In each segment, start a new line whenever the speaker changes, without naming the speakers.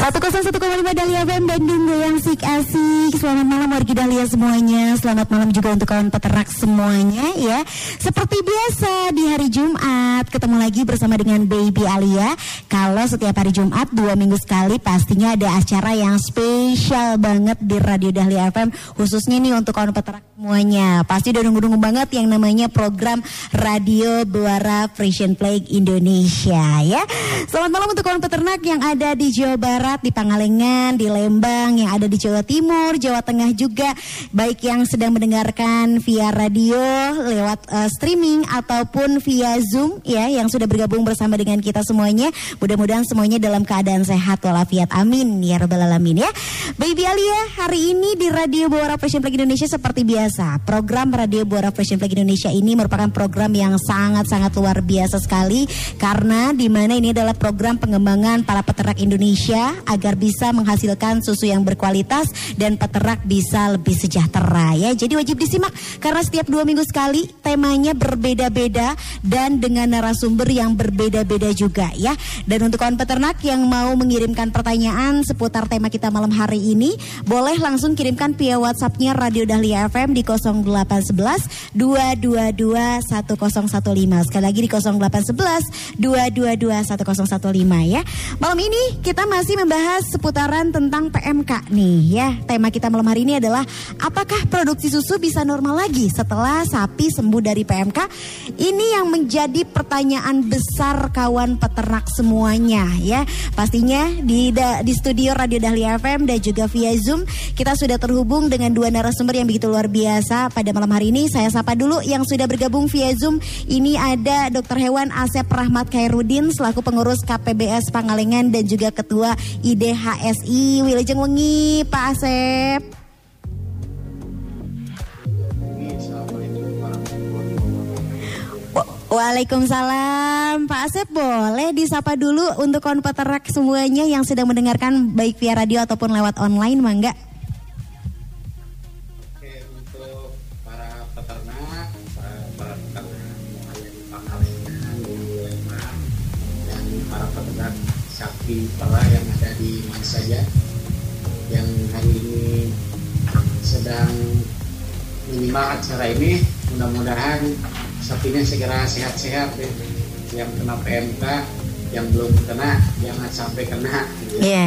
101,5 Dahlia FM Bandung yang sik asik. Selamat malam warga Dahlia semuanya. Selamat malam juga untuk kawan peternak semuanya ya. Seperti biasa di hari Jumat Ketemu lagi bersama dengan Baby Alia. Kalau setiap hari Jumat dua minggu sekali Pastinya ada acara yang spesial banget di Radio Dahlia FM Khususnya nih untuk kawan peternak semuanya. Pasti udah nunggu-nunggu banget yang namanya program Radio Buara Frisian Plague Indonesia ya. Selamat malam untuk kawan peternak yang ada di Jawa Barat Barat, di Pangalengan, di Lembang, yang ada di Jawa Timur, Jawa Tengah juga, baik yang sedang mendengarkan via radio, lewat uh, streaming ataupun via Zoom ya, yang sudah bergabung bersama dengan kita semuanya. Mudah-mudahan semuanya dalam keadaan sehat walafiat. Amin ya rabbal alamin ya. Baby Alia, hari ini di Radio Buara Fashion Flag Indonesia seperti biasa, program Radio Buara Fashion Flag Indonesia ini merupakan program yang sangat-sangat luar biasa sekali karena di mana ini adalah program pengembangan para peternak Indonesia agar bisa menghasilkan susu yang berkualitas dan peternak bisa lebih sejahtera ya. Jadi wajib disimak karena setiap dua minggu sekali temanya berbeda-beda dan dengan narasumber yang berbeda-beda juga ya. Dan untuk kawan peternak yang mau mengirimkan pertanyaan seputar tema kita malam hari ini, boleh langsung kirimkan via WhatsAppnya Radio Dahlia FM di 0811 222 1015. Sekali lagi di 0811 222 1015 ya. Malam ini kita masih membahas seputaran tentang PMK nih ya. Tema kita malam hari ini adalah apakah produksi susu bisa normal lagi setelah sapi sembuh dari PMK? Ini yang menjadi pertanyaan besar kawan peternak semuanya ya. Pastinya di di studio Radio Dahlia FM dan juga via Zoom kita sudah terhubung dengan dua narasumber yang begitu luar biasa pada malam hari ini. Saya sapa dulu yang sudah bergabung via Zoom. Ini ada Dr. Hewan Asep Rahmat Khairudin selaku pengurus KPBS Pangalengan dan juga ketua IDHSI Wilujeng Wengi Pak Asep. Waalaikumsalam. Pak Asep boleh disapa dulu untuk kawan peternak semuanya yang sedang mendengarkan baik via radio ataupun lewat online mangga?
Para peternak sapi perah yang ada di mana saja yang hari ini sedang menyimak acara ini. Mudah-mudahan sapinya segera sehat-sehat deh yang kena PMK yang belum kena jangan sampai kena. Gitu ya.
Iya.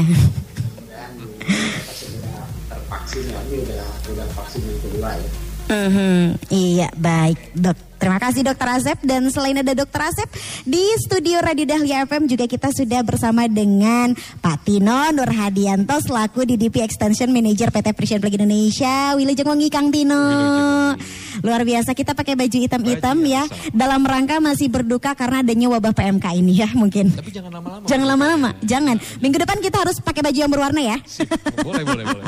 Dan mereka segera tervaksin. Ya ini udah udah vaksin yang kedua ya.
Mhm, Iya baik dok Terima kasih dokter Asep dan selain ada dokter Asep di studio Radio Dahlia FM juga kita sudah bersama dengan Pak Tino Nurhadianto selaku DDP Extension Manager PT Frisian Flag Indonesia. Wilujeng Wengi Kang Tino. Luar biasa kita pakai baju hitam-hitam ya dalam rangka masih berduka karena adanya wabah PMK ini ya mungkin.
Tapi jangan lama-lama.
Jangan lama-lama, jangan. Minggu depan kita harus pakai baju yang berwarna ya.
Boleh, boleh, boleh.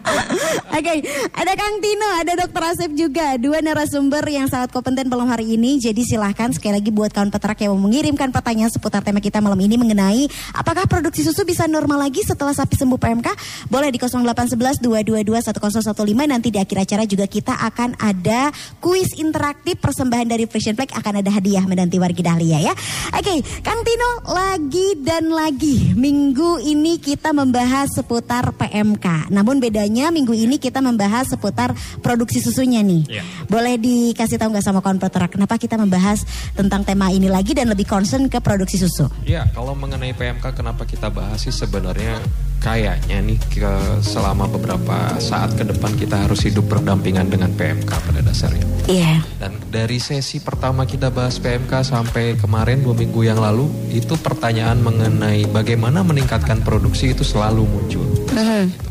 Oke, ada Kang Tino, ada Dokter Asep juga, dua narasumber yang sangat kompeten malam hari ini. Jadi silahkan sekali lagi buat kawan peternak yang mau mengirimkan pertanyaan seputar tema kita malam ini mengenai apakah produksi susu bisa normal lagi setelah sapi sembuh PMK? Boleh di 0811 222 1015 nanti di akhir acara juga kita akan ada kuis interaktif persembahan dari Frisian Flag akan ada hadiah menanti warga Dahlia ya. Oke, Kang Tino lagi dan lagi minggu ini kita membahas seputar PMK. Namun bedanya minggu ini kita membahas seputar produksi susunya nih.
Iya.
Boleh dikasih tahu nggak sama kawan peternak kenapa kita membahas tentang tema ini lagi dan lebih concern ke produksi susu?
Ya, kalau mengenai PMK kenapa kita bahas sih sebenarnya kayaknya nih ke selama beberapa saat ke depan kita harus hidup berdampingan dengan PMK pada dasarnya.
Iya.
Dan dari sesi pertama kita bahas PMK sampai kemarin dua minggu yang lalu itu pertanyaan mengenai bagaimana meningkatkan produksi itu selalu muncul.
Mhm.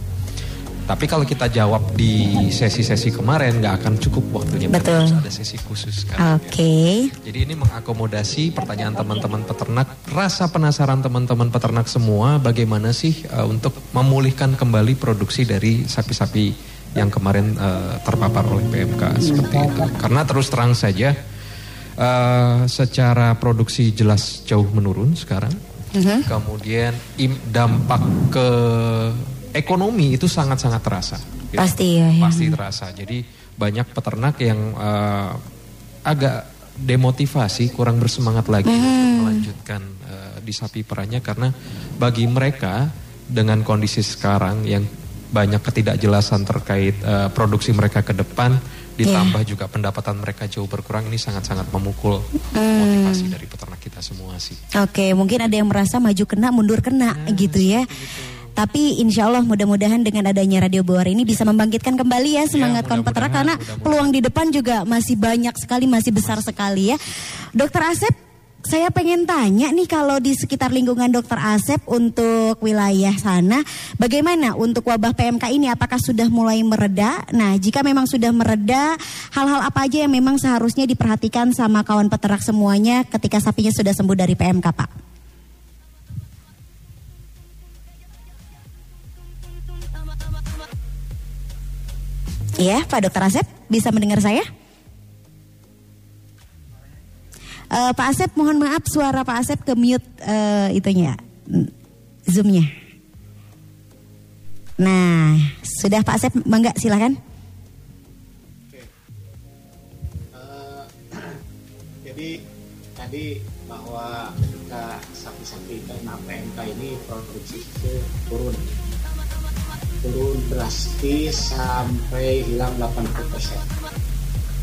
Tapi kalau kita jawab di sesi-sesi kemarin nggak akan cukup waktunya.
Betul.
Harus ada sesi khusus kan.
Oke.
Jadi ini mengakomodasi pertanyaan teman-teman peternak, rasa penasaran teman-teman peternak semua bagaimana sih uh, untuk memulihkan kembali produksi dari sapi-sapi yang kemarin uh, terpapar oleh PMK seperti itu. Karena terus terang saja Eh, secara produksi jelas jauh menurun sekarang.
Mhm.
Kemudian im- dampak ke ekonomi itu sangat-sangat terasa. gitu.
Pasti ya, ya.
Pasti terasa. Jadi banyak peternak yang eh, agak demotivasi, kurang bersemangat lagi
Hmm.
untuk melanjutkan eh, di sapi perahnya karena bagi mereka dengan kondisi sekarang yang banyak ketidakjelasan terkait eh, produksi mereka ke depan ditambah juga pendapatan mereka jauh berkurang ini sangat-sangat memukul
Hmm.
motivasi dari peternak kita semua sih.
Oke, mungkin ada yang merasa maju kena, mundur kena gitu ya. Tapi insya Allah mudah-mudahan dengan adanya Radio Bawar ini bisa membangkitkan kembali ya semangat kaum peternak karena peluang di depan juga masih banyak sekali, masih besar sekali ya. Dokter Asep, saya pengen tanya nih kalau di sekitar lingkungan Dokter Asep untuk wilayah sana, bagaimana untuk wabah PMK ini? Apakah sudah mulai mereda? Nah, jika memang sudah mereda, hal-hal apa aja yang memang seharusnya diperhatikan sama kawan peternak semuanya ketika sapinya sudah sembuh dari PMK, Pak? Iya, Pak Dokter Asep, bisa mendengar saya? Eh, Pak Asep, mohon maaf suara Pak Asep ke mute eh, itunya, mm, zoomnya. Nah, sudah Pak Asep, bangga silakan.
Eh, jadi tadi bahwa ketika sapi-sapi kena PMK ini produksi itu turun turun drastis sampai hilang 80%.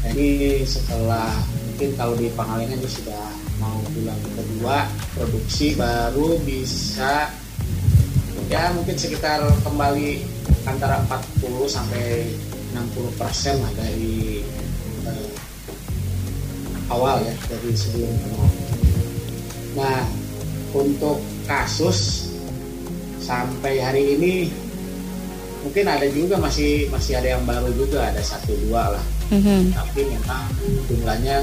Jadi setelah mungkin kalau di Pangalengan itu sudah mau bulan kedua produksi baru bisa ya mungkin sekitar kembali antara 40 sampai 60 persen lah dari eh, awal ya dari sebelum corona. Nah untuk kasus sampai hari ini mungkin ada juga masih masih ada yang baru juga ada satu dua lah
Mhm.
tapi memang jumlahnya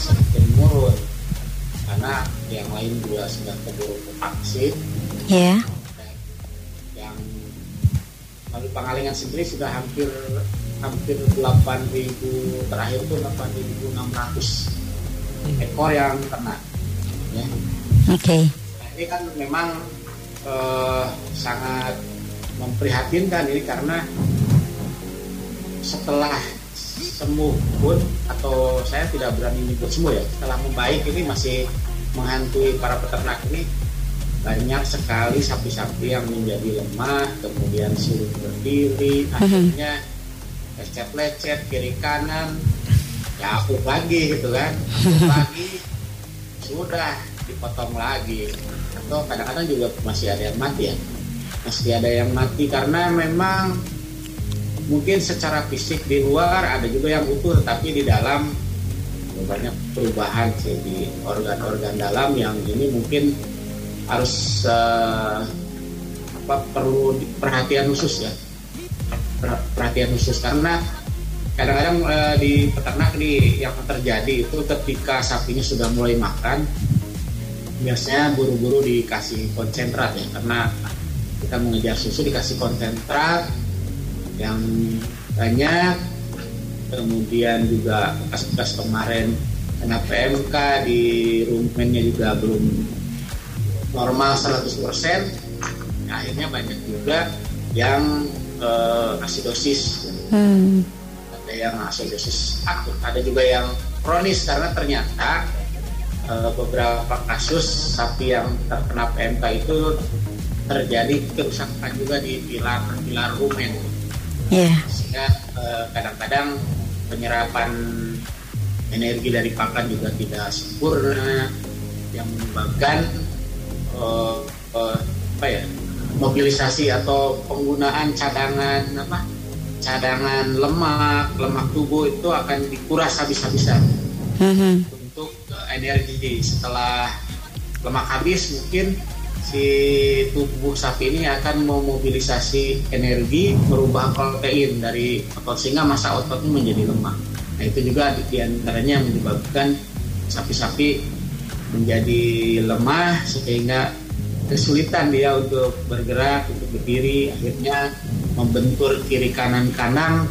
sedikit menurun karena yang lain juga sudah keburu vaksin
Ya,
yang kalau Pangalengan sendiri sudah hampir hampir 8.000 terakhir itu 8.600 ekor yang kena ya.
oke.
Nah, ini kan memang eh, sangat memprihatinkan ini karena setelah sembuh pun atau saya tidak berani menyebut sembuh ya setelah membaik ini masih menghantui para peternak ini banyak sekali sapi-sapi yang menjadi lemah kemudian suruh berdiri akhirnya lecet-lecet kiri kanan ya aku lagi gitu kan. Apuk lagi sudah dipotong lagi. Atau kadang-kadang juga masih ada yang mati ya masih ada yang mati karena memang mungkin secara fisik di luar ada juga yang utuh tapi di dalam banyak perubahan sih di organ-organ dalam yang ini mungkin harus eh, apa perlu di- perhatian khusus ya. Per- perhatian khusus karena kadang-kadang eh, di peternak nih yang terjadi itu ketika sapinya sudah mulai makan biasanya buru-buru dikasih konsentrat ya karena kita mengejar susu dikasih konsentrat yang banyak. Kemudian juga bekas-bekas kemarin kena PMK di rumennya juga belum normal 100% Nah, akhirnya banyak juga yang eh, asidosis
Hmm.
ada yang asidosis akut ada juga yang kronis karena ternyata eh, beberapa kasus sapi yang terkena PMK itu terjadi kerusakan juga di pilar pilar rumen
Ya,
sehingga eh, kadang-kadang penyerapan energi dari pakan juga tidak sempurna yang menyebabkan eh, eh, apa ya mobilisasi atau penggunaan cadangan apa cadangan lemak lemak tubuh itu akan dikuras habis-habisan.
Mhm.
untuk eh, energi. Setelah lemak habis mungkin si tubuh sapi ini akan memobilisasi energi merubah protein dari otot sehingga masa ototnya menjadi lemah. Nah itu juga di antaranya yang menyebabkan sapi-sapi menjadi lemah sehingga kesulitan dia untuk bergerak, untuk berdiri, akhirnya membentur kiri kanan kanan,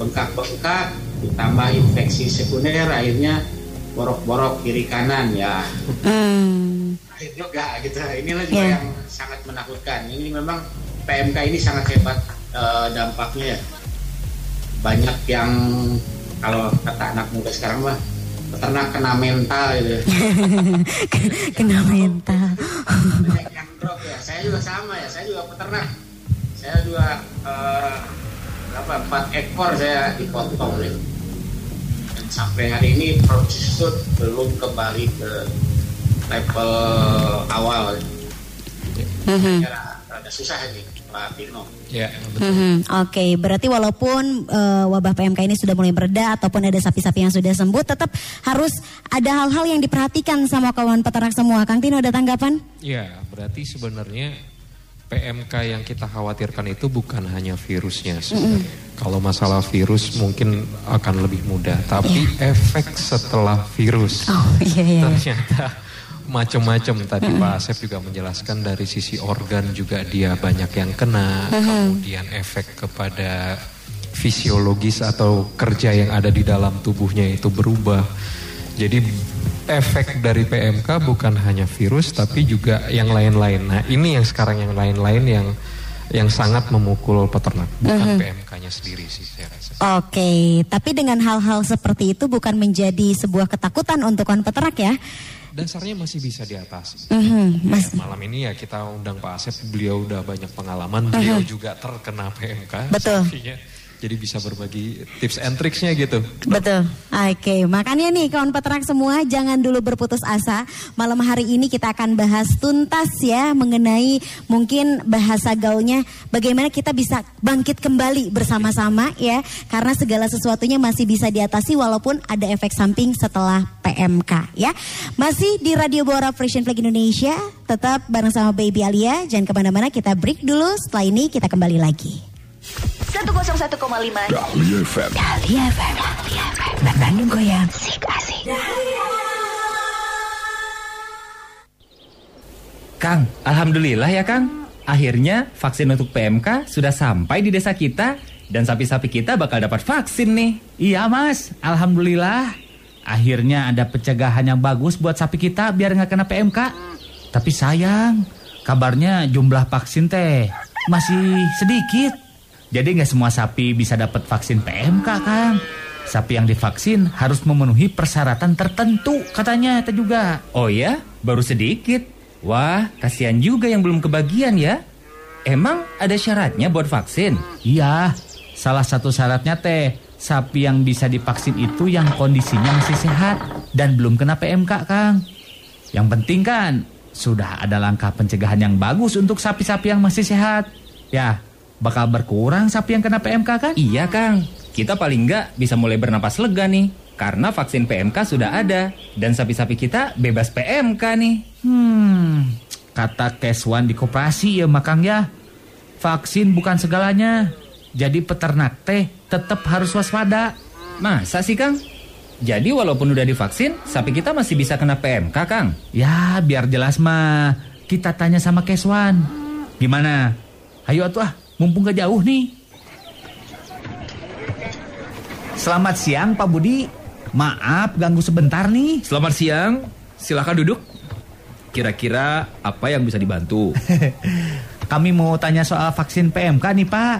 bengkak-bengkak, ditambah infeksi sekunder, akhirnya borok-borok kiri kanan ya
Hmm.
Juga gitu. Inilah juga
Iya.
yang sangat menakutkan. Ini memang PMK ini sangat hebat eh, dampaknya ya. Banyak yang kalau kata anak muda sekarang mah peternak kena mental gitu.
Kena mental.
Banyak yang drop ya. Saya juga sama ya. Saya juga peternak. Saya juga eh, berapa empat ekor saya dipotong nih. Dan sampai hari ini proses itu belum kembali ke level awal.
Mhm.
Ya, rada susah ini Pak Tino.
Ya, betul.
Mhm, Oke, berarti walaupun eh, wabah PMK ini sudah mulai bereda ataupun ada sapi-sapi yang sudah sembuh, tetap harus ada hal-hal yang diperhatikan sama kawan peternak semua. Kang Tino ada tanggapan?
Ya, berarti sebenarnya PMK yang kita khawatirkan itu bukan hanya virusnya sebenarnya. Kalau masalah virus mungkin akan lebih mudah, tapi efek setelah virus
Oh iya iya.
ternyata macam-macam. Tadi Pak Asep juga menjelaskan dari sisi organ juga dia banyak yang kena, kemudian efek kepada fisiologis atau kerja yang ada di dalam tubuhnya itu berubah. Jadi efek dari PMK bukan hanya virus tapi juga yang lain-lain. Nah, ini yang sekarang yang lain-lain yang yang sangat memukul peternak, bukan PMK-nya sendiri sih saya rasa.
Oke, tapi dengan hal-hal seperti itu bukan menjadi sebuah ketakutan untuk peternak ya?
Dasarnya masih bisa diatasi.
Mhm, Mas.
Ya, malam ini ya kita undang Pak Asep, beliau udah banyak pengalaman, beliau juga terkena PMK.
Betul.
sapinya. Jadi bisa berbagi tips and tricksnya gitu.
Betul. Oke, makanya nih kawan peternak semua jangan dulu berputus asa. Malam hari ini kita akan bahas tuntas ya mengenai mungkin bahasa gaulnya bagaimana kita bisa bangkit kembali bersama-sama ya. Karena segala sesuatunya masih bisa diatasi walaupun ada efek samping setelah PMK ya. Masih di Radio Bora Frisian Flag Indonesia, tetap bareng sama Baby Alia. Jangan ke mana-mana, kita break dulu. Setelah ini kita kembali lagi.
101,5
Dahlia FM.
Dahlia FM Dahlia FM Bandung Goyang asik
Kang, Alhamdulillah ya Kang. Akhirnya vaksin untuk PMK sudah sampai di desa kita dan sapi-sapi kita bakal dapat vaksin nih.
Iya mas, Alhamdulillah. Akhirnya ada pencegahan yang bagus buat sapi kita biar nggak kena PMK. Tapi sayang, kabarnya jumlah vaksin teh masih sedikit. Jadi nggak semua sapi bisa dapat vaksin PMK kan. Sapi yang divaksin harus memenuhi persyaratan tertentu katanya teh juga.
Oh ya, baru sedikit. Wah, kasihan juga yang belum kebagian ya. Emang ada syaratnya buat vaksin?
Iya, salah satu syaratnya teh sapi yang bisa divaksin itu yang kondisinya masih sehat dan belum kena PMK, Kang. Yang penting kan sudah ada langkah pencegahan yang bagus untuk sapi-sapi yang masih sehat. Ya, bakal berkurang sapi yang kena PMK kan?
Iya Kang, kita paling nggak bisa mulai bernapas lega nih. Karena vaksin PMK sudah ada dan sapi-sapi kita bebas PMK nih.
Hmm, kata Keswan di koperasi ya Makang ya. Vaksin bukan segalanya. Jadi peternak teh tetap harus waspada.
Masa sih Kang? Jadi walaupun udah divaksin, sapi kita masih bisa kena PMK Kang?
Ya, biar jelas mah. Kita tanya sama Keswan. Gimana? Ayo atuh ah, mumpung gak jauh nih. Selamat siang Pak Budi. Maaf ganggu sebentar nih.
Selamat siang, silahkan duduk. Kira-kira apa yang bisa dibantu?
Kami mau tanya soal vaksin PMK nih Pak.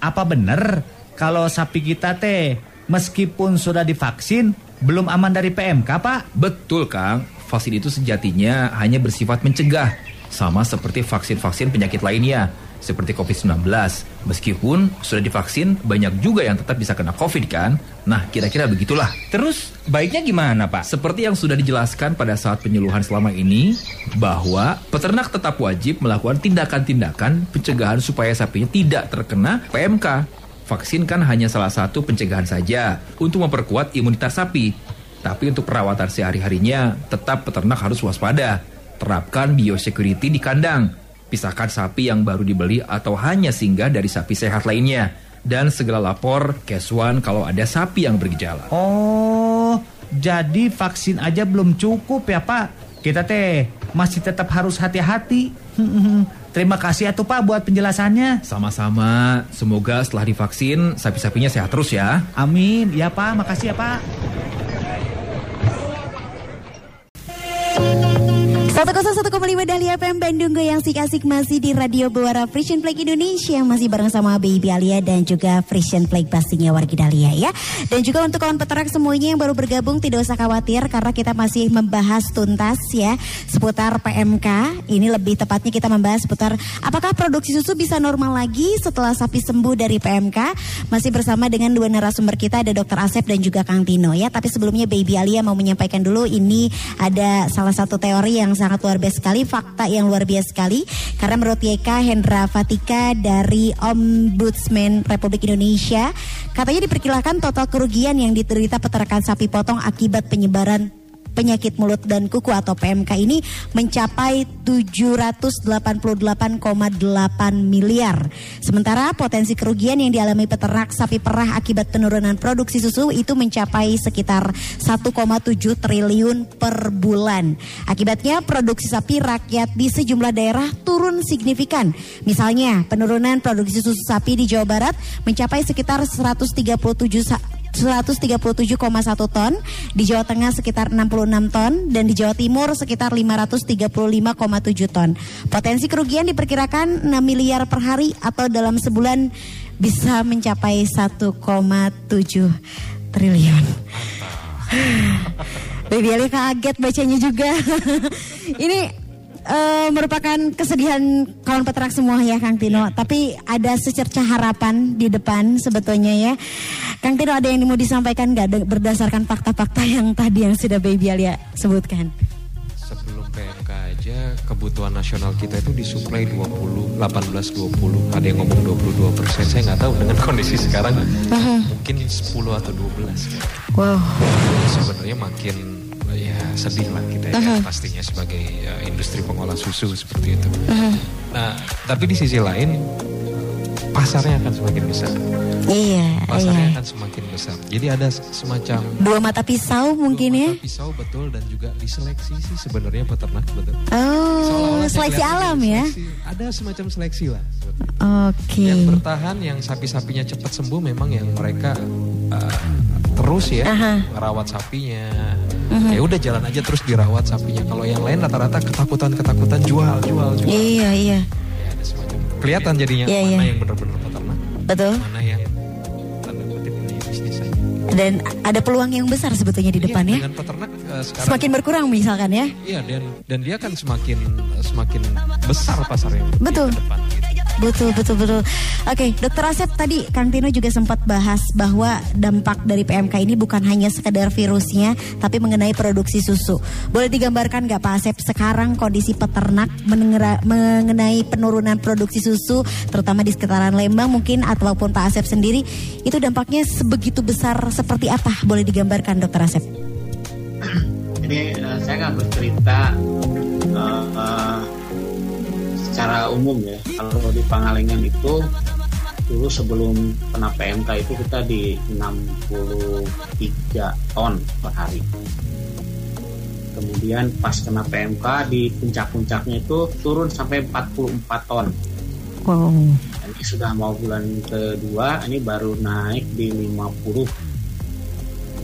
Apa bener kalau sapi kita teh meskipun sudah divaksin belum aman dari PMK Pak?
Betul Kang, vaksin itu sejatinya hanya bersifat mencegah. Sama seperti vaksin-vaksin penyakit lainnya, seperti COVID-19. Meskipun sudah divaksin, banyak juga yang tetap bisa kena COVID kan? Nah, kira-kira begitulah.
Terus baiknya gimana Pak?
Seperti yang sudah dijelaskan pada saat penyuluhan selama ini, bahwa peternak tetap wajib melakukan tindakan-tindakan pencegahan supaya sapinya tidak terkena PMK. Vaksin kan hanya salah satu pencegahan saja untuk memperkuat imunitas sapi. Tapi untuk perawatan sehari-harinya, tetap peternak harus waspada. Terapkan biosecurity di kandang. Pisahkan sapi yang baru dibeli atau hanya singgah dari sapi sehat lainnya. Dan segera lapor Keswan kalau ada sapi yang bergejala.
Oh, jadi vaksin aja belum cukup ya Pak? Kita teh masih tetap harus hati-hati. Terima kasih atuh Pak buat penjelasannya.
Sama-sama, semoga setelah divaksin sapi-sapinya sehat terus ya.
Amin. Ya Pak, makasih ya Pak.
101,5 Dahlia FM Bandung Goyang Sik-asik masih di Radio Buara Frisian Flag Indonesia Masih bareng sama Baby Alia dan juga Frisian Flag pastinya wargi Dahlia ya. Dan juga untuk kawan peternak semuanya yang baru bergabung tidak usah khawatir Karena kita masih membahas tuntas ya Seputar PMK Ini lebih tepatnya kita membahas seputar Apakah produksi susu bisa normal lagi setelah sapi sembuh dari PMK Masih bersama dengan dua narasumber kita ada Dr. Asep dan juga Kang Tino ya. Tapi sebelumnya Baby Alia mau menyampaikan dulu Ini ada salah satu teori yang sangat luar biasa sekali, fakta yang luar biasa sekali. Karena menurut YK Hendra Fatika dari Ombudsman Republik Indonesia, katanya diperkirakan total kerugian yang diterita peternakan sapi potong akibat penyebaran penyakit mulut dan kuku atau PMK ini mencapai 788,8 miliar. Sementara potensi kerugian yang dialami peternak sapi perah akibat penurunan produksi susu itu mencapai sekitar 1,7 triliun per bulan. Akibatnya produksi sapi rakyat di sejumlah daerah turun signifikan. Misalnya penurunan produksi susu sapi di Jawa Barat mencapai sekitar 137 137,1 ton, di Jawa Tengah sekitar 66 ton, dan di Jawa Timur sekitar 535,7 ton. Potensi kerugian diperkirakan 6 miliar per hari atau dalam sebulan bisa mencapai 1,7 triliun. Baby Ali kaget bacanya juga. Ini uh, merupakan kesedihan kawan peternak semua ya Kang Tino. Tapi ada secerca harapan di depan sebetulnya ya. Kang Tino ada yang mau disampaikan nggak berdasarkan fakta-fakta yang tadi yang sudah Baby Alia sebutkan?
Sebelum PMK aja kebutuhan nasional kita itu disuplai 20, 18, 20. Ada yang ngomong 22 persen. Saya nggak tahu dengan kondisi sekarang uh-huh. mungkin 10 atau 12.
Wow.
Sebenarnya makin ya sedih lah kita ya pastinya sebagai uh, industri pengolah susu seperti itu. Uh-huh. Nah, tapi di sisi lain pasarnya akan semakin besar.
Iya.
Pasarnya
iya.
akan semakin besar. Jadi ada semacam
dua mata pisau mungkin
dua
ya.
Mata pisau betul dan juga diseleksi sih sebenarnya peternak betul.
Oh, seleksi alam ya.
ada semacam seleksi lah.
Oke. Okay.
Yang bertahan, yang sapi-sapinya cepat sembuh memang yang mereka uh, terus ya merawat sapinya. Uh-huh. Ya udah jalan aja terus dirawat sapinya. Kalau yang lain rata-rata ketakutan-ketakutan jual, jual, jual.
Iya, iya.
Ya ada semacam kelihatan jadinya yeah, mana yeah. yang benar-benar peternak.
Betul.
Mana yang tanda kutip ini bisnis aja.
Dan ada peluang yang besar sebetulnya di depan
iya,
ya.
Dengan peternak uh, sekarang
semakin berkurang misalkan ya.
Iya dan dan dia kan semakin semakin besar pasarnya.
Betul.
Di depan, gitu.
Betul, betul, betul. Oke, Dokter Asep tadi Kang Tino juga sempat bahas bahwa dampak dari PMK ini bukan hanya sekedar virusnya, tapi mengenai produksi susu. Boleh digambarkan nggak Pak Asep sekarang kondisi peternak mengenai penurunan produksi susu, terutama di sekitaran Lembang mungkin ataupun Pak Asep sendiri, itu dampaknya sebegitu besar seperti apa? Boleh digambarkan Dokter Asep?
Ini uh, saya nggak bercerita uh, uh, secara umum ya. Kalau di Pangalengan itu dulu sebelum kena PMK itu kita di 63 ton per hari. Kemudian pas kena PMK di puncak-puncaknya itu turun sampai 44 ton.
Wow.
Ini sudah mau bulan kedua ini baru naik di 50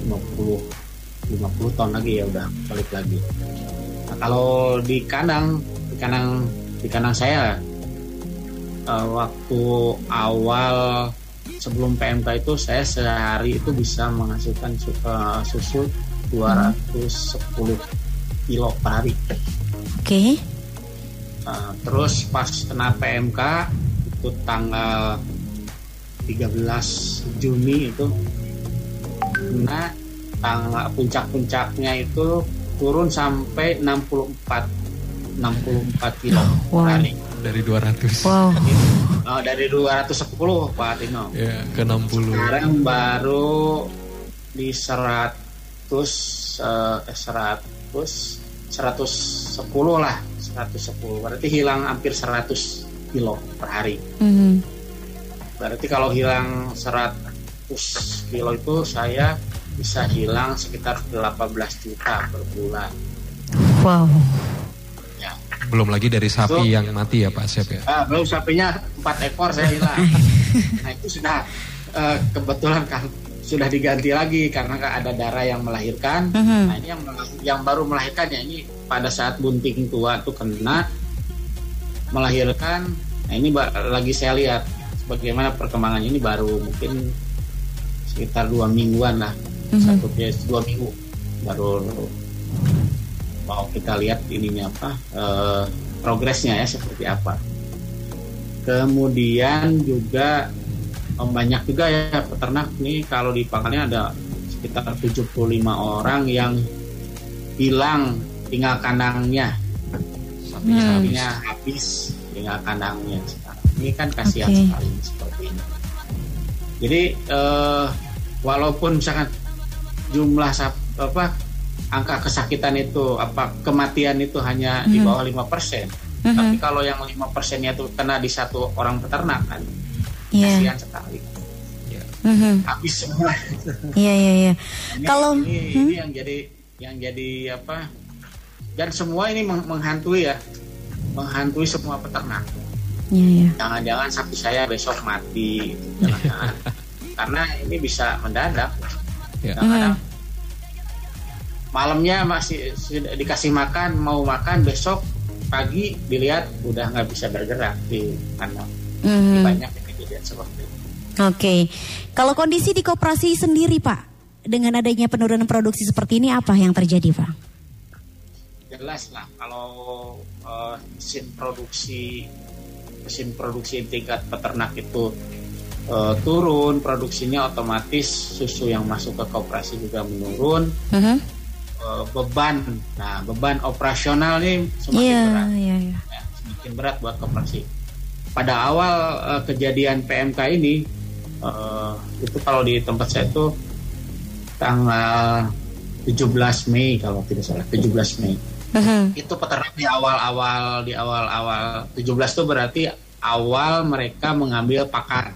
50 50 ton lagi ya udah balik lagi. Nah, kalau di kandang di kandang di kanan saya uh, waktu awal sebelum PMK itu saya sehari itu bisa menghasilkan uh, susu 210 kilo per hari.
Oke. Okay.
Uh, terus pas kena PMK itu tanggal 13 Juni itu kena tanggal puncak-puncaknya itu turun sampai 64 64 kilo
wow.
hari
dari 200
wow.
oh, dari 210 Pak Tino.
Ya ke 60
sekarang baru di 100 uh, 100 110 lah 110 berarti hilang hampir 100 kilo per hari.
Mm -hmm.
berarti kalau hilang 100 kilo itu saya bisa hilang sekitar 18 juta per bulan.
Wow
belum lagi dari sapi so, yang mati ya Pak Sep ya?
Uh, belum sapinya empat ekor saya hilang. nah itu sudah uh, kebetulan kan sudah diganti lagi karena ada darah yang melahirkan.
Mhm.
Nah ini yang yang baru melahirkan ya ini pada saat bunting tua tuh kena melahirkan. Nah ini lagi saya lihat bagaimana perkembangannya ini baru mungkin sekitar dua mingguan lah satu ya, dua minggu baru mau kita lihat ininya apa eh, progresnya ya seperti apa. Kemudian juga eh, banyak juga ya peternak nih kalau di pangkalnya ada sekitar 75 orang yang hilang tinggal kandangnya. Sapinya habis tinggal kandangnya sekarang. Ini kan kasihan
Oke.
sekali seperti ini. Jadi eh, walaupun misalkan jumlah sap, apa angka kesakitan itu apa kematian itu hanya di bawah 5%. Tapi kalau yang 5 persennya itu kena di satu orang peternak kan
Iya.
kasihan sekali.
Mhm.
Habis semua.
Iya iya iya.
Ini,
Kalau
ini,
hmm?
ini yang jadi yang jadi apa? Dan semua ini meng- menghantui ya, menghantui semua peternak.
Iya iya.
Jangan-jangan sapi saya besok mati, gitu. jangan-jangan. Karena ini bisa mendadak.
Ya.
Kadang-kadang malamnya masih sudah dikasih makan, mau makan besok pagi dilihat udah nggak bisa bergerak di kandang.
Mhm.
Banyak kejadian seperti itu.
Oke, kalau kondisi di koperasi sendiri Pak, dengan adanya penurunan produksi seperti ini apa yang terjadi Pak?
jelas lah kalau eh, mesin produksi mesin produksi tingkat peternak itu eh, turun produksinya otomatis susu yang masuk ke koperasi juga menurun
Mhm.
Eh, beban. Nah beban operasional nih semakin
Iya
berat.
iya iya.
ya, semakin berat buat koperasi pada awal eh, kejadian PMK ini eh, itu kalau di tempat saya itu tanggal 17 Mei kalau tidak salah 17 Mei.
Mhm.
itu peternak di awal-awal di awal-awal. 17 itu berarti awal mereka mengambil pakan.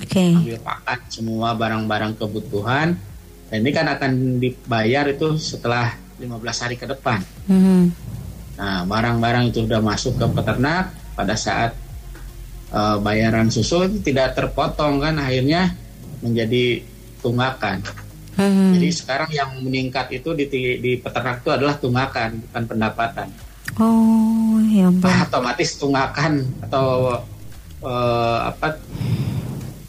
Oke.
ambil pakan semua barang-barang kebutuhan dan ini kan akan dibayar itu setelah 15 hari ke depan
Mhm.
nah barang-barang itu sudah masuk ke peternak pada saat eh, bayaran susu itu tidak terpotong kan akhirnya menjadi tunggakan
Mhm.
jadi sekarang yang meningkat itu di, di peternak itu adalah tunggakan bukan pendapatan
Oh ya.
Nah, otomatis tunggakan atau eh, apa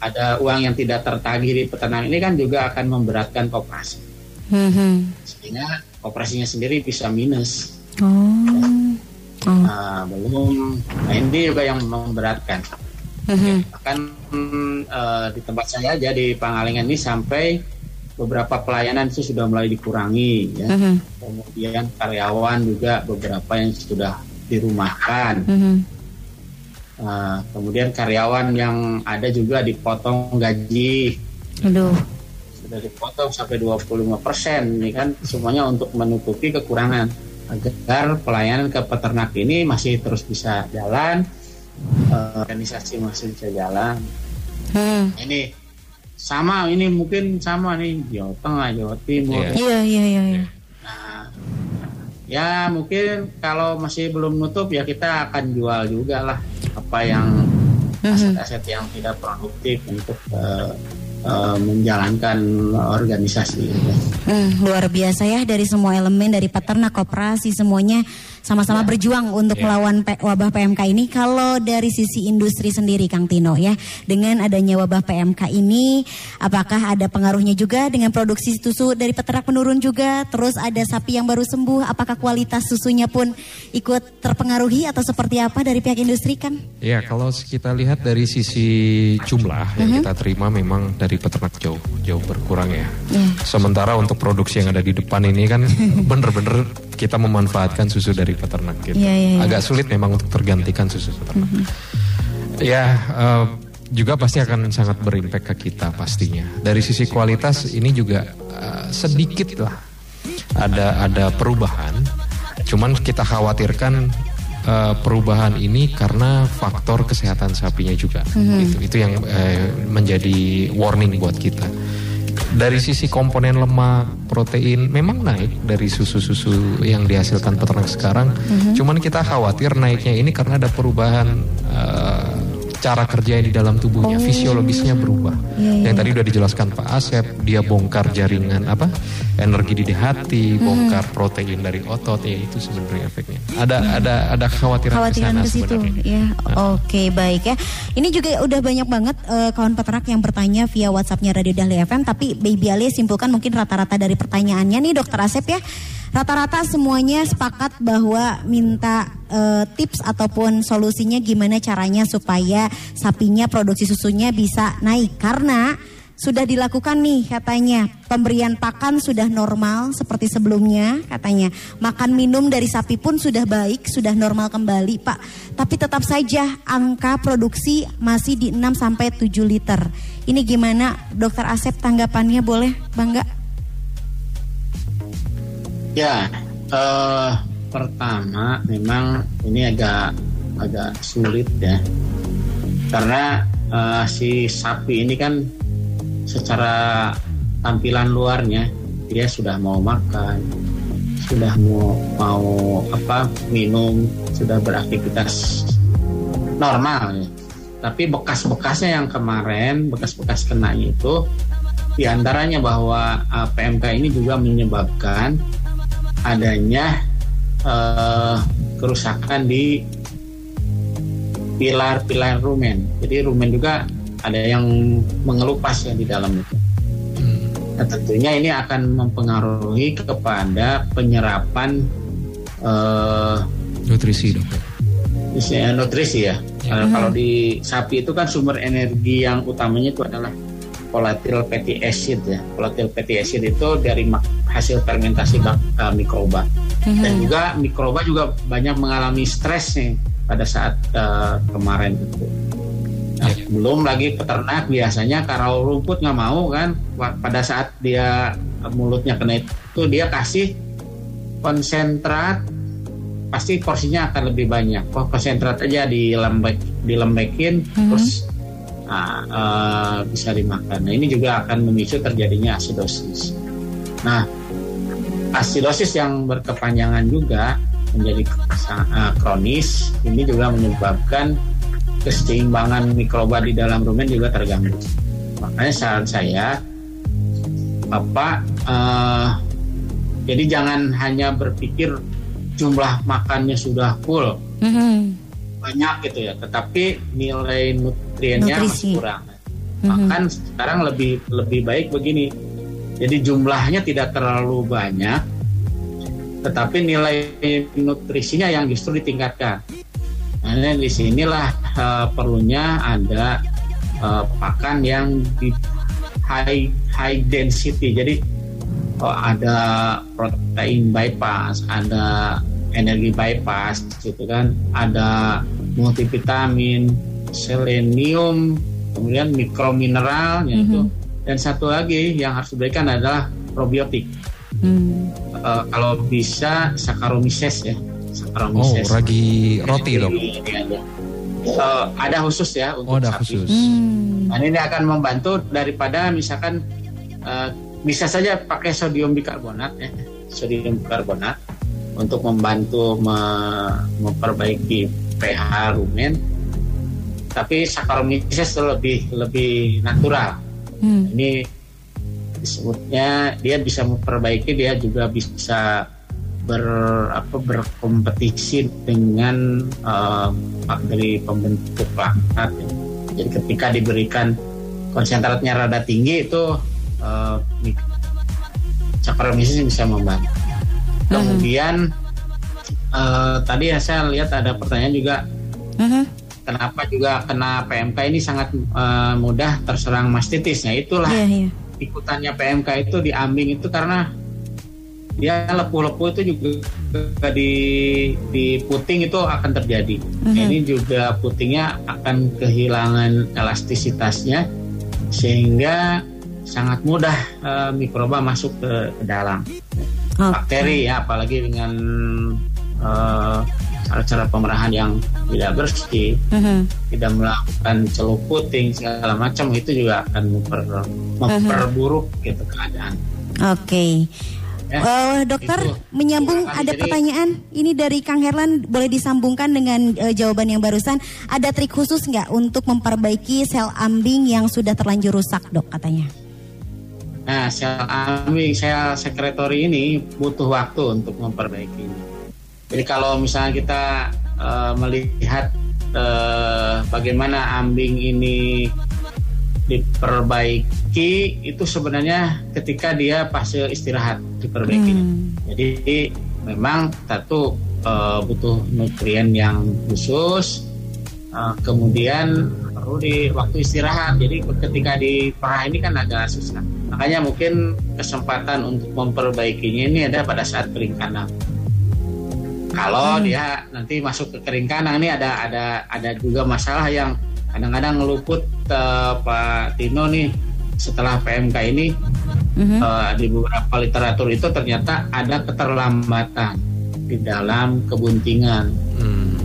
ada uang yang tidak tertagih di peternak ini kan juga akan memberatkan koperasi
Mhm.
sehingga koperasinya sendiri bisa minus
Oh. Oh.
Nah, belum nah ini juga yang memberatkan
Mhm.
bahkan eh, di tempat saya aja di Pangalengan ini sampai beberapa pelayanan itu sudah mulai dikurangi ya
Mhm.
kemudian karyawan juga beberapa yang sudah dirumahkan
Mhm.
Nah, kemudian karyawan yang ada juga dipotong gaji
Aduh.
sudah dipotong sampai 25 persen ini kan semuanya untuk menutupi kekurangan agar pelayanan ke peternak ini masih terus bisa jalan eh, organisasi masih bisa jalan
Hmm.
ini sama ini mungkin sama nih Jawa Tengah Jawa Timur
Iya.
Iya iya iya. iya.
Nah, ya mungkin kalau masih belum nutup ya kita akan jual juga lah apa yang aset-aset yang tidak produktif untuk eh, menjalankan organisasi.
Hmm, luar biasa ya dari semua elemen dari peternak koperasi semuanya sama-sama berjuang untuk melawan P- wabah PMK ini. Kalau dari sisi industri sendiri Kang Tino ya, dengan adanya wabah PMK ini apakah ada pengaruhnya juga dengan produksi susu dari peternak menurun juga? Terus ada sapi yang baru sembuh, apakah kualitas susunya pun ikut terpengaruhi atau seperti apa dari pihak industri kan?
Ya, kalau kita lihat dari sisi jumlah yang kita terima memang dari peternak jauh jauh berkurang ya. Sementara untuk produksi yang ada di depan ini kan bener-bener kita memanfaatkan susu dari peternak gitu.
Iya, iya, iya.
Agak sulit memang untuk tergantikan susu peternak. Ya, eh, juga pasti akan sangat berimpact ke kita pastinya. Dari sisi kualitas ini juga eh, sedikit lah ada ada perubahan. Cuman kita khawatirkan eh, perubahan ini karena faktor kesehatan sapinya juga. Itu itu yang eh, menjadi warning buat kita. Dari sisi komponen lemak, protein memang naik dari susu-susu yang dihasilkan peternak sekarang. Cuman kita khawatir naiknya ini karena ada perubahan eh, cara kerja di dalam tubuhnya, fisiologisnya berubah. Yang tadi udah dijelaskan Pak Asep, dia bongkar jaringan apa energi di hati, bongkar protein dari otot, ya itu sebenarnya efeknya. Ada ada ada kekhawatiran,
Khawatiran
ke sana
ke situ ya. Oke, baik ya. Ini juga udah banyak banget eh, kawan peternak yang bertanya via WhatsAppnya Radio Dahlia FM tapi Baby Ali simpulkan mungkin rata-rata dari pertanyaannya nih Dokter Asep ya. Rata-rata semuanya sepakat bahwa minta eh, tips ataupun solusinya gimana caranya supaya sapinya produksi susunya bisa naik. Karena sudah dilakukan nih katanya. Pemberian pakan sudah normal seperti sebelumnya katanya. Makan minum dari sapi pun sudah baik sudah normal kembali Pak. Tapi tetap saja angka produksi masih di 6 sampai 7 liter. Ini gimana Dokter Asep tanggapannya boleh Bangga
Ya, eh, pertama memang ini agak agak sulit ya, karena eh, si sapi ini kan secara tampilan luarnya dia sudah mau makan, sudah mau mau apa minum, sudah beraktivitas normal ya. Tapi bekas-bekasnya yang kemarin, bekas-bekas kenanya itu di antaranya bahwa eh, PMK ini juga menyebabkan adanya eh, kerusakan di pilar-pilar rumen. Jadi rumen juga ada yang mengelupas ya di dalam itu. Nah, tentunya ini akan mempengaruhi kepada penyerapan eh,
Nutrisi dok.
Misalnya nutrisi ya. Kalau- Kalau di sapi itu kan sumber energi yang utamanya itu adalah volatile fatty acid ya. Volatile fatty acid itu dari hasil fermentasi bak- eh, mikroba. Dan juga mikroba juga banyak mengalami stres nih pada saat eh, kemarin itu. Nah, belum lagi peternak biasanya kalau rumput nggak mau kan pada saat dia eh, mulutnya kena itu dia kasih konsentrat pasti porsinya akan lebih banyak. Kok konsentrat aja dilembek dilembekin terus nah, eh, bisa dimakan. Nah ini juga akan memicu terjadinya asidosis. Nah asidosis yang berkepanjangan juga menjadi eh, kronis ini juga menyebabkan keseimbangan mikroba di dalam rumen juga terganggu. Makanya saran saya, Bapak, eh, jadi jangan hanya berpikir jumlah makannya sudah full
Mhm.
banyak gitu ya, tetapi nilai nutriennya
Nutrisi.
masih kurang. Makan sekarang lebih lebih baik begini. Jadi jumlahnya tidak terlalu banyak, tetapi nilai nutrisinya yang justru ditingkatkan. Nah, di sinilah eh, perlunya ada eh, pakan yang di high high density. Jadi oh, ada protein bypass, ada energi bypass gitu kan, ada multivitamin, selenium, kemudian mikromineral itu. Dan satu lagi yang harus diberikan adalah probiotik.
Hmm.
Eh, kalau bisa Saccharomyces ya,
Oh,
Saccharomyces.
ragi roti
iya. Eh, ada khusus ya untuk
Oh, ada
sapi.
khusus.
Hmm.
Nah, ini akan membantu daripada misalkan eh, bisa saja pakai sodium bikarbonat ya, sodium bikarbonat untuk membantu me- memperbaiki pH rumen. Tapi Saccharomyces itu lebih lebih natural.
Hmm.
Ini disebutnya dia bisa memperbaiki, dia juga bisa ber apa berkompetisi dengan bakteri pembentuk laktat. Jadi ketika diberikan konsentratnya rada tinggi itu mik- Saccharomyces bisa membantu. Kemudian eh, tadi ya saya lihat ada pertanyaan juga
Mhm.
Kenapa juga kena PMK ini sangat eh, mudah terserang mastitis. Nah itulah
Iya, iya.
ikutannya PMK itu di ambing itu karena dia lepuh-lepuh itu juga di di puting itu akan terjadi. Ini juga putingnya akan kehilangan elastisitasnya sehingga sangat mudah eh, mikroba masuk ke, ke dalam
Oke.
bakteri ya apalagi dengan eh, cara-cara pemerahan yang tidak bersih
Mhm.
tidak melakukan celup puting segala macam itu juga akan memper- memperburuk gitu keadaan.
Oke.
Ya,
Eh, dokter
itu.
menyambung
Silakan.
ada
Jadi-
pertanyaan ini dari Kang Herlan boleh disambungkan dengan eh, jawaban yang barusan ada trik khusus nggak untuk memperbaiki sel ambing yang sudah terlanjur rusak dok katanya
Nah, sel ambing, sel sekretori ini butuh waktu untuk memperbaikinya. Jadi kalau misalnya kita eh, melihat eh, bagaimana ambing ini diperbaiki, itu sebenarnya ketika dia fase istirahat diperbaikinya.
Hmm.
Jadi memang satu eh, butuh nutrien yang khusus, eh, kemudian perlu di waktu istirahat. Jadi ketika di perah ini kan agak susah. Makanya mungkin kesempatan untuk memperbaikinya ini ada pada saat kering. Kalau dia nanti masuk ke kering kanan ini ada ada ada juga masalah yang kadang-kadang ngeluput eh, Pak Tino nih setelah PMK ini
Mhm.
eh, di beberapa literatur itu ternyata ada keterlambatan di dalam kebuntingan.
Hmm.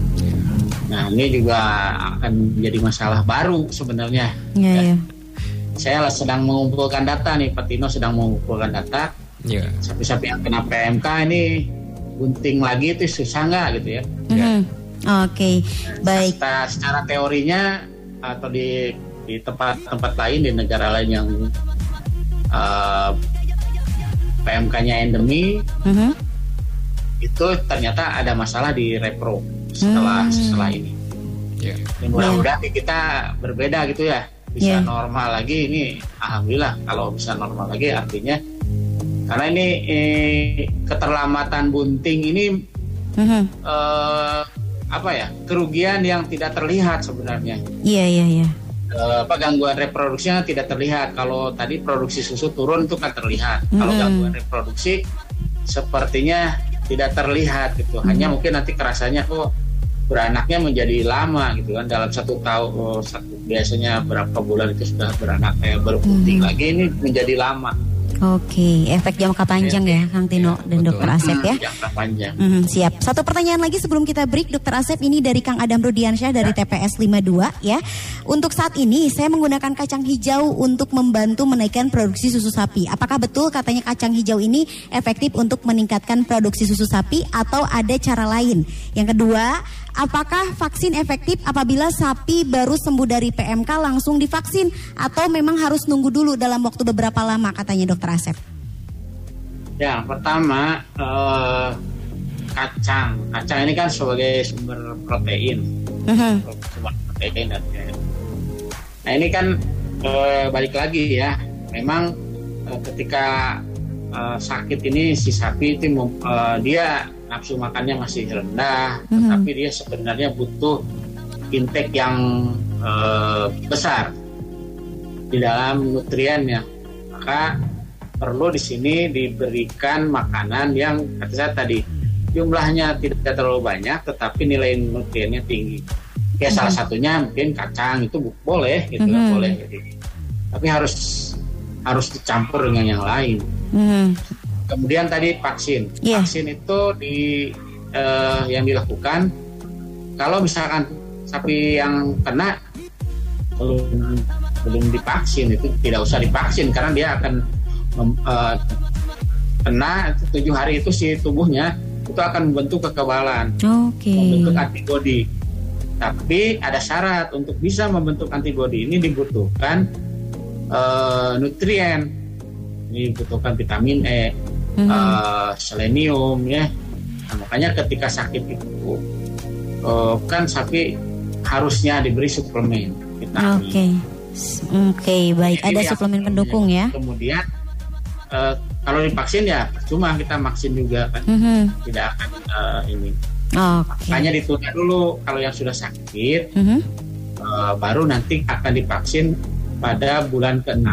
Nah ini juga akan menjadi masalah baru sebenarnya.
Iya,
Ya.
iya.
Saya sedang mengumpulkan data nih, Pak Tino sedang mengumpulkan data.
Ya.
Sapi-sapi yang kena PMK ini bunting lagi itu susah nggak gitu ya?
Mhm. Oke baik
Secara, secara teorinya atau di di tempat-tempat lain di negara lain yang eh, PMK-nya endemi
Mhm.
itu ternyata ada masalah di repro setelah
Hmm.
setelah ini.
Ya.
Ya, mudah-mudahan nih kita berbeda gitu ya bisa
Iya.
normal lagi ini alhamdulillah kalau bisa normal lagi artinya karena ini eh, keterlambatan bunting ini
Mhm.
eh, apa ya kerugian yang tidak terlihat sebenarnya.
Iya iya iya.
Eh, apa gangguan reproduksinya tidak terlihat. Kalau tadi produksi susu turun itu kan terlihat. Kalau
Mm-mm.
gangguan reproduksi sepertinya tidak terlihat gitu. Hanya mungkin nanti kerasanya kok beranaknya menjadi lama gitu kan. Dalam satu tahun oh, satu biasanya berapa bulan itu sudah beranak kayak berputing lagi ini menjadi lama
Oke efek jangka panjang ya Kang Tino
Iya,
dan
betul.
Dokter Asep ya
jangka panjang
Mhm, siap. Satu pertanyaan lagi sebelum kita break, Dokter Asep ini dari Kang Adam Rudiansyah dari TPS 52 ya. Untuk saat ini saya menggunakan kacang hijau untuk membantu menaikkan produksi susu sapi. Apakah betul katanya kacang hijau ini efektif untuk meningkatkan produksi susu sapi atau ada cara lain? Yang kedua, apakah vaksin efektif apabila sapi baru sembuh dari PMK langsung divaksin atau memang harus nunggu dulu dalam waktu beberapa lama katanya Dokter Asep?
Ya, pertama eh, kacang. Kacang ini kan sebagai sumber protein, sumber protein dan. Nah ini kan eh, balik lagi ya, memang eh, ketika eh, sakit ini si sapi itu eh, dia nafsu makannya masih rendah,
Mhm.
tetapi dia sebenarnya butuh intake yang eh, besar di dalam nutriennya. Maka perlu di sini diberikan makanan yang kata saya tadi jumlahnya tidak terlalu banyak tetapi nilai nutriennya tinggi. Ya salah satunya mungkin kacang itu boleh gitu
Mhm.
boleh jadi. Tapi harus harus dicampur dengan yang lain.
mhm.
Kemudian tadi vaksin.
Iya.
Vaksin itu di eh, yang dilakukan kalau misalkan sapi yang kena belum belum divaksin itu tidak usah divaksin karena dia akan eh, kena tujuh hari itu si tubuhnya itu akan membentuk kekebalan,
Oke.
membentuk antibodi. Tapi ada syarat untuk bisa membentuk antibodi ini dibutuhkan eh, nutrien, ini dibutuhkan vitamin E,
Mhm.
eh, selenium ya. Nah, makanya ketika sakit itu eh, kan sapi harusnya diberi suplemen vitamin.
Oke. S- Oke, baik.
Ini
Ada suplemen pendukung ya.
Kemudian eh, kalau divaksin ya cuma kita vaksin juga kan
Mhm.
tidak akan eh, ini.
Oke.
Hanya ditunda dulu kalau yang sudah sakit
Mhm.
eh, baru nanti akan divaksin pada bulan ke-6.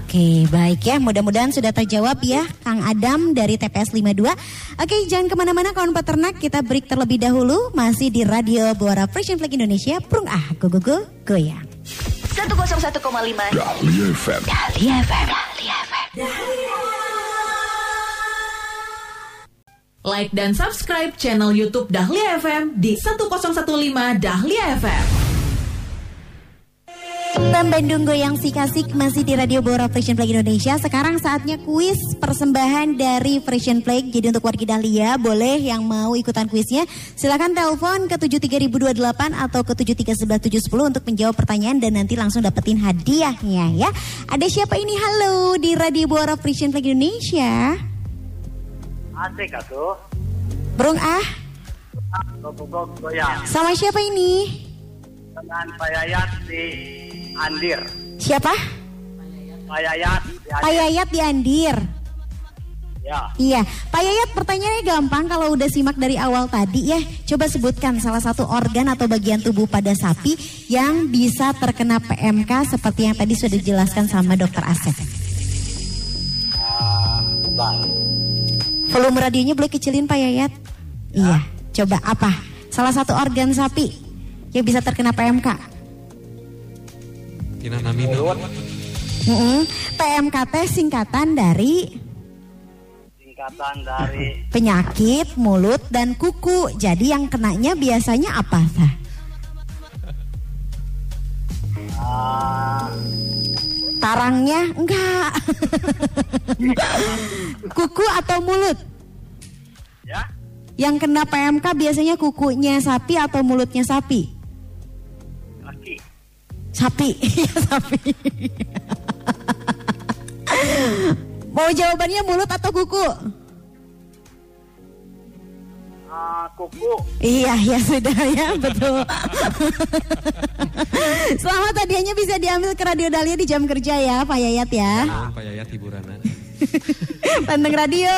Oke, baik ya. Mudah-mudahan sudah terjawab ya, Kang Adam dari TPS 52. Oke, jangan ke mana-mana kawan peternak. Kita break terlebih dahulu. Masih di Radio Buara Fresh Flag Indonesia. Prung ah, go go go, goyang.
101,5
Dahlia FM.
Dahlia FM. Dahlia FM.
Like dan subscribe channel YouTube Dahlia FM di 1015 Dahlia FM.
Bandung Goyang Sikasik masih di Radio Bora Fashion Flag Indonesia. Sekarang saatnya kuis persembahan dari Fashion Flag. Jadi untuk warga Dahlia boleh yang mau ikutan kuisnya silakan telepon ke 73028 atau ke 7311710 untuk menjawab pertanyaan dan nanti langsung dapetin hadiahnya ya. Ada siapa ini? Halo di Radio Bora Fashion Flag Indonesia.
Asik atuh.
Burung ah, sama siapa ini?
Dengan Pak Yayat di Andir.
Siapa?
Pak Yayat di
Pak
Andir.
Yayat di Andir.
Ya.
Iya, Pak Yayat pertanyaannya gampang kalau udah simak dari awal tadi ya. Coba sebutkan salah satu organ atau bagian tubuh pada sapi yang bisa terkena PMK seperti yang tadi sudah dijelaskan sama Dokter Asep.
Ah.
Volume radionya boleh kecilin Pak Yayat? Iya, coba apa? Salah satu organ sapi yang bisa terkena PMK.
Tina Namino.
Mm-mm. PMK teh singkatan dari
Singkatan dari
penyakit mulut dan kuku. Jadi yang kenanya biasanya apa tah?
ah,
Tarangnya enggak. kuku atau mulut?
ya
Yang kena PMK biasanya kukunya sapi atau mulutnya sapi? Sapi, Iya, sapi. Mau jawabannya mulut atau kuku?
Ah, kuku.
Iya, ya sudah ya, betul. Selamat hadiahnya bisa diambil ke Radio Dahlia di jam kerja ya, Pak Yayat ya.
Mohon Pak Yayat hiburannya.
Panteng radio.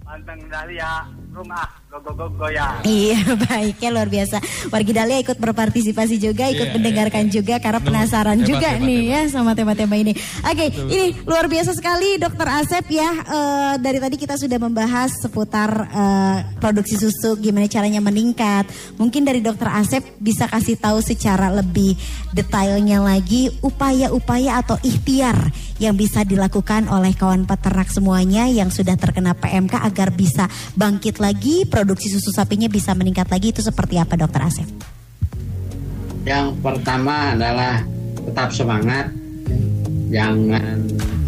Panteng Dahlia. Rumah. Gogok goyang.
Iya baiknya luar biasa. Wargi Dahlia ikut berpartisipasi juga Ikut
Iya,
mendengarkan juga Karena penasaran
Hebat,
juga
hebat,
nih
hebat.
ya Sama tema-tema ini. Oke ini luar biasa sekali Dokter Asep ya. Eh, Dari tadi kita sudah membahas Seputar eh, produksi susu Gimana caranya meningkat. Mungkin dari Dokter Asep bisa kasih tahu Secara lebih detailnya lagi Upaya-upaya atau ikhtiar Yang bisa dilakukan oleh kawan peternak semuanya Yang sudah terkena PMK Agar bisa bangkit lagi Produksi susu sapinya bisa meningkat lagi Itu seperti apa Dokter Asep?
Yang pertama adalah tetap semangat, jangan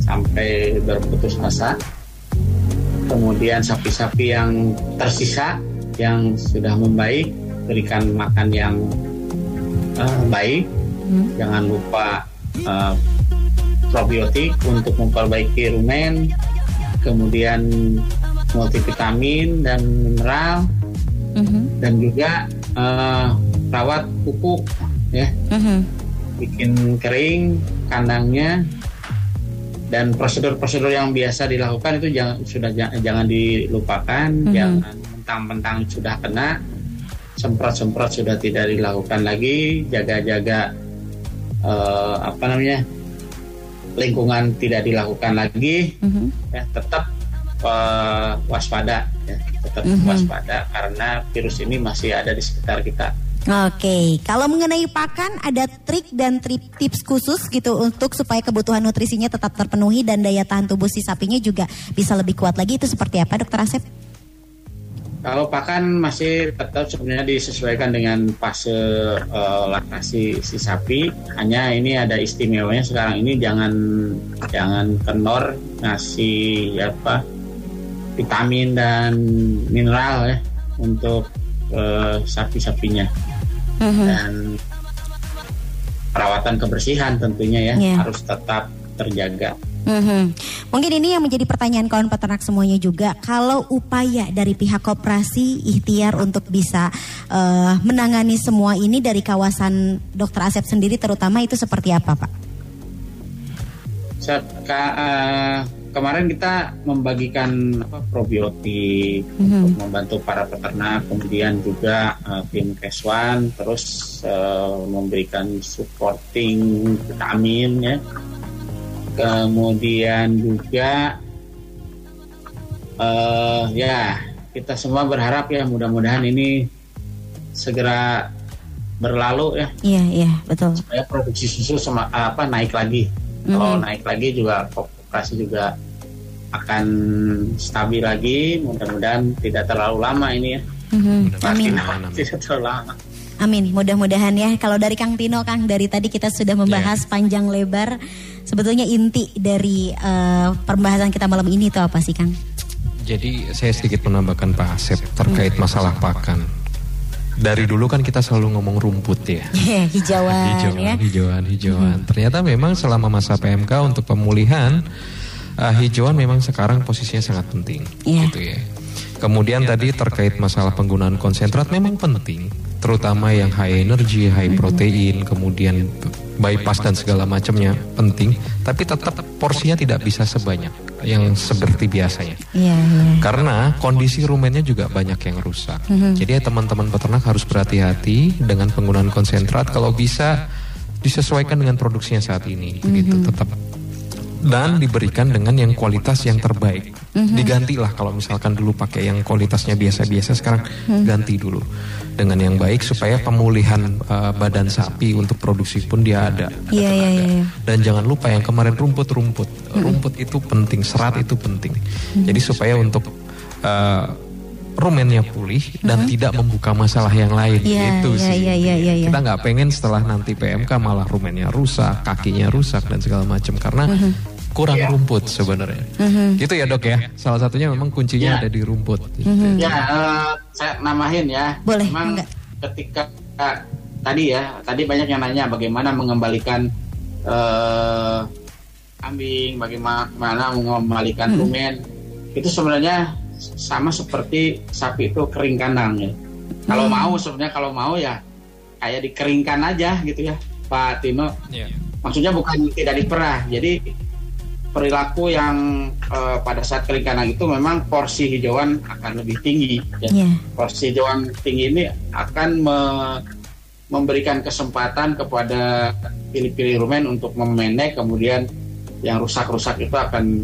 sampai berputus asa. Kemudian sapi-sapi yang tersisa, yang sudah membaik, berikan makan yang eh, baik. Jangan lupa eh, probiotik untuk memperbaiki rumen, kemudian multivitamin dan mineral, dan juga eh, rawat kuku ya. Bikin kering kandangnya dan prosedur-prosedur yang biasa dilakukan itu jangan sudah ja- jangan dilupakan jangan mentang-mentang sudah kena semprot-semprot sudah tidak dilakukan lagi jaga-jaga eh, apa namanya lingkungan tidak dilakukan lagi ya tetap eh, waspada ya tetap
Mhm.
waspada karena virus ini masih ada di sekitar kita
Oke, kalau mengenai pakan ada trik dan trip tips khusus gitu untuk supaya kebutuhan nutrisinya tetap terpenuhi dan daya tahan tubuh si sapinya juga bisa lebih kuat lagi itu seperti apa Dokter Asep?
Kalau pakan masih tetap sebenarnya disesuaikan dengan fase eh, laktasi si sapi. Hanya ini ada istimewanya sekarang ini jangan jangan kendor ngasih apa vitamin dan mineral ya untuk eh, sapi-sapinya dan perawatan kebersihan tentunya ya
Iya.
harus tetap terjaga.
Mhm. Mungkin ini yang menjadi pertanyaan kawan peternak semuanya juga. Kalau upaya dari pihak koperasi ikhtiar untuk bisa eh, menangani semua ini dari kawasan Dokter Asep sendiri terutama itu seperti apa Pak?
Seka- eh, kemarin kita membagikan apa, probiotik
Mhm.
untuk membantu para peternak, kemudian juga eh, tim Keswan terus eh, memberikan supporting vitamin ya. Kemudian juga eh, ya kita semua berharap ya mudah-mudahan ini segera berlalu ya
Iya iya betul.
supaya produksi susu sama apa naik lagi. Kalau
Mhm.
naik lagi juga koperasi juga akan stabil lagi. Mudah-mudahan tidak terlalu lama ini ya.
Mhm.
Makin
Amin.
tidak terlalu lama.
Amin. Mudah-mudahan ya. Kalau dari Kang Tino, Kang dari tadi kita sudah membahas panjang lebar. Sebetulnya inti dari eh, pembahasan kita malam ini itu apa sih, Kang?
Jadi saya sedikit menambahkan Pak Asep terkait masalah pakan. Dari dulu kan kita selalu ngomong rumput ya.
hijauan,
hijauan,
ya.
hijauan, hijauan. Ternyata memang selama masa PMK untuk pemulihan uh, hijauan memang sekarang posisinya sangat penting,
Iya.
gitu ya. Kemudian tadi terkait masalah penggunaan konsentrat memang penting, terutama yang high energy, high protein, kemudian bypass dan segala macamnya penting. Tapi tetap porsinya tidak bisa sebanyak yang seperti biasanya.
Iya, iya.
Karena kondisi rumennya juga banyak yang rusak.
Mhm.
Jadi ya teman-teman peternak harus berhati-hati dengan penggunaan konsentrat. Kalau bisa disesuaikan dengan produksinya saat ini, begitu
Mhm.
tetap dan diberikan dengan yang kualitas yang terbaik.
Mhm.
Digantilah kalau misalkan dulu pakai yang kualitasnya biasa-biasa, sekarang
Mhm.
ganti dulu dengan yang baik supaya pemulihan uh, badan sapi untuk produksi pun dia ada.
Iya, iya, iya. iya.
Dan jangan lupa yang kemarin rumput-rumput. Rumput itu penting, serat itu penting. Jadi supaya untuk uh, rumennya pulih dan tidak membuka masalah yang lain.
Iya,
itu
iya,
sih.
iya, iya, iya, iya.
Kita nggak pengen setelah nanti PMK malah rumennya rusak, kakinya rusak dan segala macam karena kurang rumput sebenarnya.
Mhm.
Gitu ya dok ya. Salah satunya memang kuncinya
Ya.
ada di rumput.
Ya, eh, saya namahin ya.
Boleh,
Memang ketika eh, tadi ya, tadi banyak yang nanya bagaimana mengembalikan eh, kambing, bagaimana mengembalikan
Hmm.
rumen. Itu sebenarnya sama seperti sapi itu kering kandang ya. Kalau
Hmm.
mau sebenarnya kalau mau ya kayak dikeringkan aja gitu ya, Pak Tino. Maksudnya bukan tidak diperah. Jadi perilaku yang eh, pada saat kering kandang itu memang porsi hijauan akan lebih tinggi. ya.
Iya.
Porsi hijauan tinggi ini akan me- memberikan kesempatan kepada pilih-pilih rumen untuk memendek, kemudian yang rusak-rusak itu akan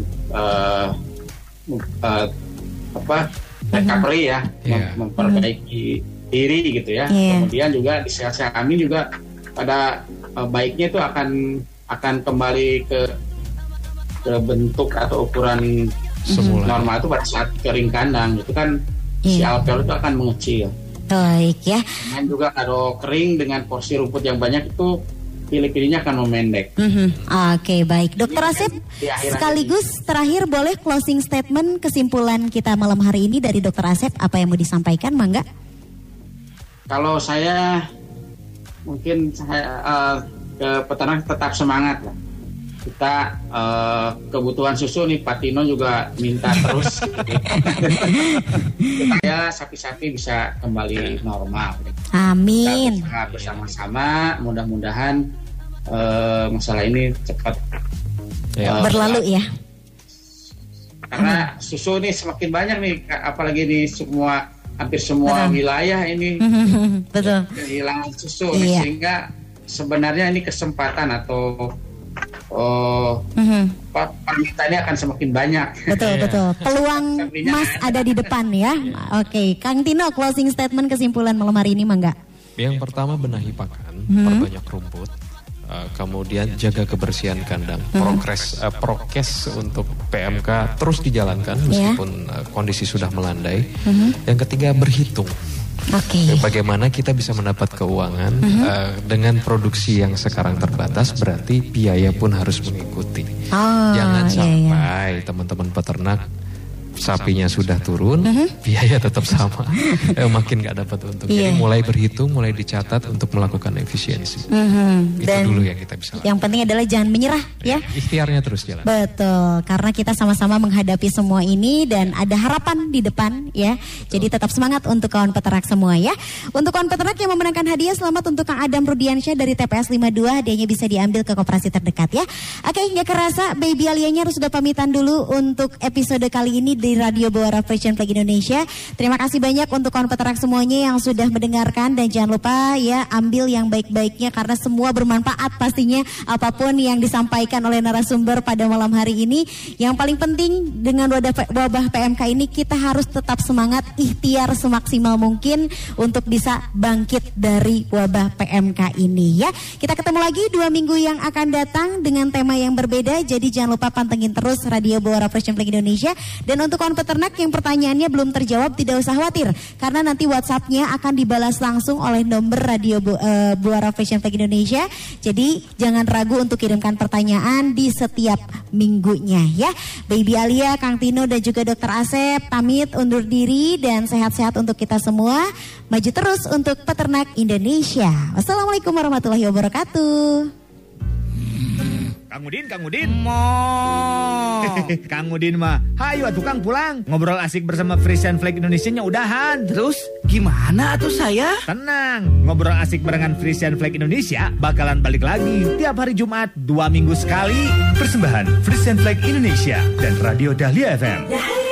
mem- eh, apa recovery ya, mem-
Iya.
memperbaiki diri gitu ya.
Iya.
Kemudian juga di sehat-sehat kami juga pada eh, baiknya itu akan akan kembali ke ke bentuk atau ukuran
Semula.
normal itu pada saat kering kandang itu kan si
Iya.
alveol itu akan mengecil.
Baik ya.
Dan juga kalau kering dengan porsi rumput yang banyak itu pilih-pilihnya akan memendek.
Mhm. Oke, baik. Dokter Asep, sekaligus terakhir boleh closing statement kesimpulan kita malam hari ini dari Dokter Asep apa yang mau disampaikan, Mangga?
Kalau saya mungkin saya eh, ke peternak tetap semangat lah. Kita eh, kebutuhan susu nih Pak Tino juga minta terus supaya sapi-sapi bisa kembali normal.
Amin.
Kita bersama-sama mudah-mudahan eh, masalah ini cepat
Ya.
eh,
Berlalu ya.
karena susu ini semakin banyak nih apalagi di semua hampir semua
Betul.
wilayah ini
Betul.
kehilangan susu
Iya.
sehingga sebenarnya ini kesempatan atau oh,
Mhm.
apa, permintaannya akan semakin banyak.
Betul, betul. Peluang emas ada di depan ya. Oke, Kang Tino closing statement kesimpulan malam hari ini Mangga.
Yang pertama benahi pakan,
Mhm.
perbanyak rumput. Uh, kemudian jaga kebersihan kandang,
Mhm.
progres uh, prokes untuk PMK terus dijalankan
Iya.
meskipun uh, kondisi sudah melandai.
Mhm.
Yang ketiga berhitung.
Oke.
Bagaimana kita bisa mendapat keuangan
Mhm.
uh, dengan produksi yang sekarang terbatas, berarti biaya pun harus mengikuti.
Oh,
Jangan
iya, iya.
sampai teman-teman peternak sapinya sudah turun, biaya tetap sama, eh, makin nggak dapat untung.
Iya.
Jadi mulai berhitung, mulai dicatat untuk melakukan efisiensi.
Mhm.
Itu
Dan
dulu yang kita bisa lakukan.
yang penting adalah jangan menyerah ya.
Ikhtiarnya terus jalan.
Betul, karena kita sama-sama menghadapi semua ini dan ada harapan di depan ya. Jadi tetap semangat untuk kawan peternak semua ya. Untuk kawan peternak yang memenangkan hadiah selamat untuk Kang Adam Rudiansyah dari TPS 52, hadiahnya bisa diambil ke koperasi terdekat ya. Oke, nggak kerasa Baby Alianya harus sudah pamitan dulu untuk episode kali ini di Radio Bawara Fashion Flag Indonesia. Terima kasih banyak untuk kawan peternak semuanya yang sudah mendengarkan dan jangan lupa ya ambil yang baik-baiknya karena semua bermanfaat pastinya apa pun yang disampaikan oleh narasumber pada malam hari ini. Yang paling penting dengan wadah wabah PMK ini kita harus tetap semangat ikhtiar semaksimal mungkin untuk bisa bangkit dari wabah PMK ini ya. Kita ketemu lagi dua minggu yang akan datang dengan tema yang berbeda. Jadi jangan lupa pantengin terus Radio Bawara Fashion Flag Indonesia dan untuk kawan peternak yang pertanyaannya belum terjawab tidak usah khawatir karena nanti WhatsAppnya akan dibalas langsung oleh nomor radio Bu- eh, Buara Fashion Flag Indonesia. Jadi jangan ragu untuk kirimkan pertanyaan di setiap minggunya ya. Baby Alia, Kang Tino dan juga Dokter Asep pamit undur diri dan sehat-sehat untuk kita semua. Maju terus untuk peternak Indonesia. Wassalamualaikum warahmatullahi wabarakatuh.
Kang Udin, Kang Udin. Kang Udin mah, hayu atuh Kang pulang. Ngobrol asik bersama Frisian Flag Indonesia nya udahan.
Terus gimana tuh saya?
Tenang, ngobrol asik barengan Frisian Flag Indonesia bakalan balik lagi tiap hari Jumat dua minggu sekali.
Persembahan Frisian Flag Indonesia dan Radio Dahlia FM.
Dahlia